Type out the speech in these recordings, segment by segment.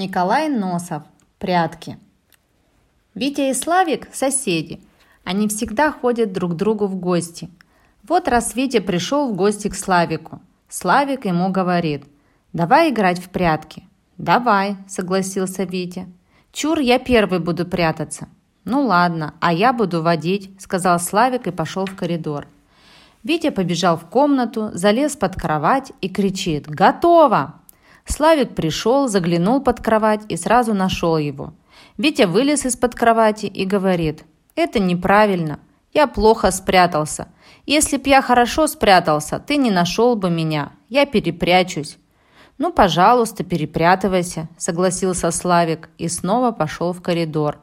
Николай Носов. Прятки. Витя и Славик – соседи. Они всегда ходят друг к другу в гости. Вот раз Витя пришел в гости к Славику. Славик ему говорит, давай играть в прятки. Давай, согласился Витя. Чур, я первый буду прятаться. Ну ладно, а я буду водить, сказал Славик и пошел в коридор. Витя побежал в комнату, залез под кровать и кричит «Готово!». Славик пришел, заглянул под кровать и сразу нашел его. Витя вылез из-под кровати и говорит, «Это неправильно. Я плохо спрятался. Если б я хорошо спрятался, ты не нашел бы меня. Я перепрячусь». «Ну, пожалуйста, перепрятывайся», – согласился Славик и снова пошел в коридор.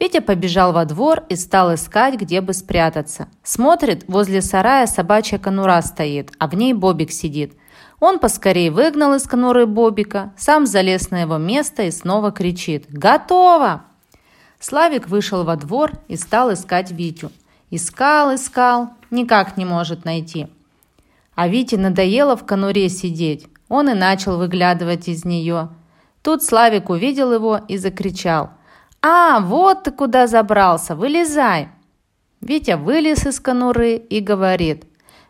Витя побежал во двор и стал искать, где бы спрятаться. Смотрит, возле сарая собачья конура стоит, а в ней Бобик сидит – он поскорее выгнал из конуры Бобика, сам залез на его место и снова кричит «Готово!». Славик вышел во двор и стал искать Витю. Искал, искал, никак не может найти. А Вите надоело в конуре сидеть. Он и начал выглядывать из нее. Тут Славик увидел его и закричал. «А, вот ты куда забрался, вылезай!» Витя вылез из конуры и говорит.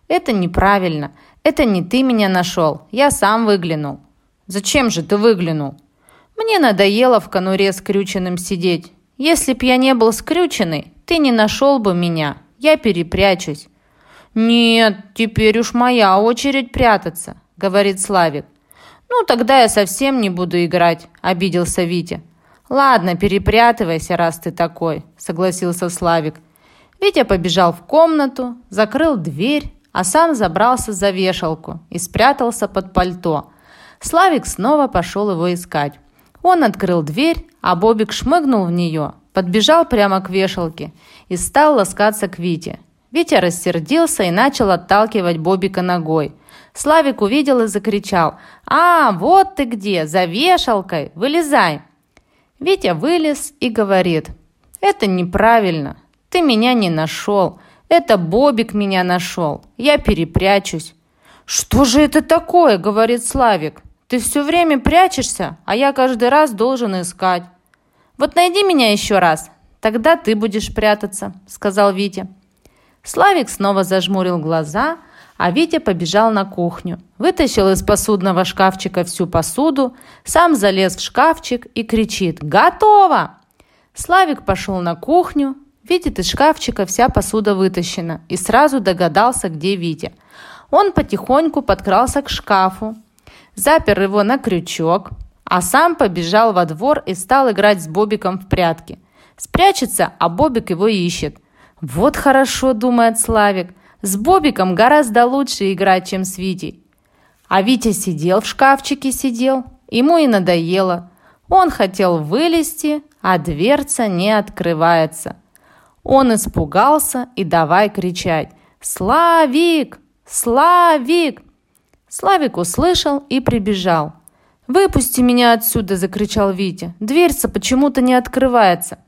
«Это неправильно. Это не ты меня нашел, я сам выглянул. Зачем же ты выглянул? Мне надоело в конуре скрюченным сидеть. Если б я не был скрюченный, ты не нашел бы меня. Я перепрячусь. Нет, теперь уж моя очередь прятаться, говорит Славик. Ну, тогда я совсем не буду играть, обиделся Витя. Ладно, перепрятывайся, раз ты такой, согласился Славик. Витя побежал в комнату, закрыл дверь, а сам забрался за вешалку и спрятался под пальто. Славик снова пошел его искать. Он открыл дверь, а Бобик шмыгнул в нее, подбежал прямо к вешалке и стал ласкаться к Вите. Витя рассердился и начал отталкивать Бобика ногой. Славик увидел и закричал «А, вот ты где, за вешалкой, вылезай!» Витя вылез и говорит «Это неправильно, ты меня не нашел, это Бобик меня нашел. Я перепрячусь. «Что же это такое?» – говорит Славик. «Ты все время прячешься, а я каждый раз должен искать». «Вот найди меня еще раз, тогда ты будешь прятаться», – сказал Витя. Славик снова зажмурил глаза, а Витя побежал на кухню. Вытащил из посудного шкафчика всю посуду, сам залез в шкафчик и кричит «Готово!». Славик пошел на кухню, Видит, из шкафчика вся посуда вытащена и сразу догадался, где Витя. Он потихоньку подкрался к шкафу, запер его на крючок, а сам побежал во двор и стал играть с Бобиком в прятки. Спрячется, а Бобик его ищет. «Вот хорошо», — думает Славик, — «с Бобиком гораздо лучше играть, чем с Витей». А Витя сидел в шкафчике, сидел, ему и надоело. Он хотел вылезти, а дверца не открывается. Он испугался и давай кричать «Славик! Славик!» Славик услышал и прибежал. «Выпусти меня отсюда!» – закричал Витя. «Дверца почему-то не открывается».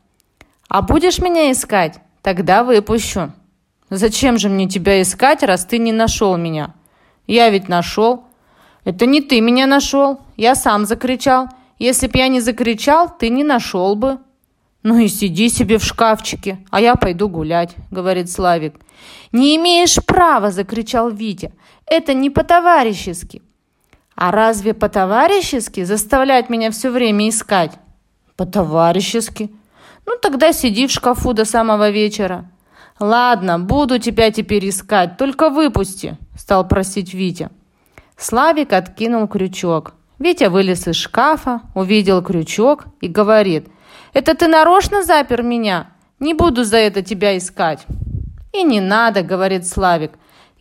«А будешь меня искать? Тогда выпущу». «Зачем же мне тебя искать, раз ты не нашел меня?» «Я ведь нашел». «Это не ты меня нашел. Я сам закричал. Если б я не закричал, ты не нашел бы». «Ну и сиди себе в шкафчике, а я пойду гулять», — говорит Славик. «Не имеешь права!» — закричал Витя. «Это не по-товарищески». «А разве по-товарищески заставлять меня все время искать?» «По-товарищески». «Ну тогда сиди в шкафу до самого вечера». «Ладно, буду тебя теперь искать, только выпусти», — стал просить Витя. Славик откинул крючок. Витя вылез из шкафа, увидел крючок и говорит — это ты нарочно запер меня? Не буду за это тебя искать». «И не надо», — говорит Славик.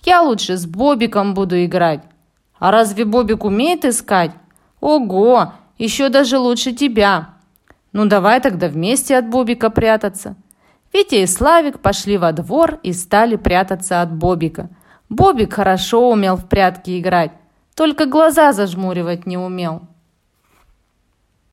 «Я лучше с Бобиком буду играть». «А разве Бобик умеет искать?» «Ого! Еще даже лучше тебя!» «Ну давай тогда вместе от Бобика прятаться». Витя и Славик пошли во двор и стали прятаться от Бобика. Бобик хорошо умел в прятки играть, только глаза зажмуривать не умел.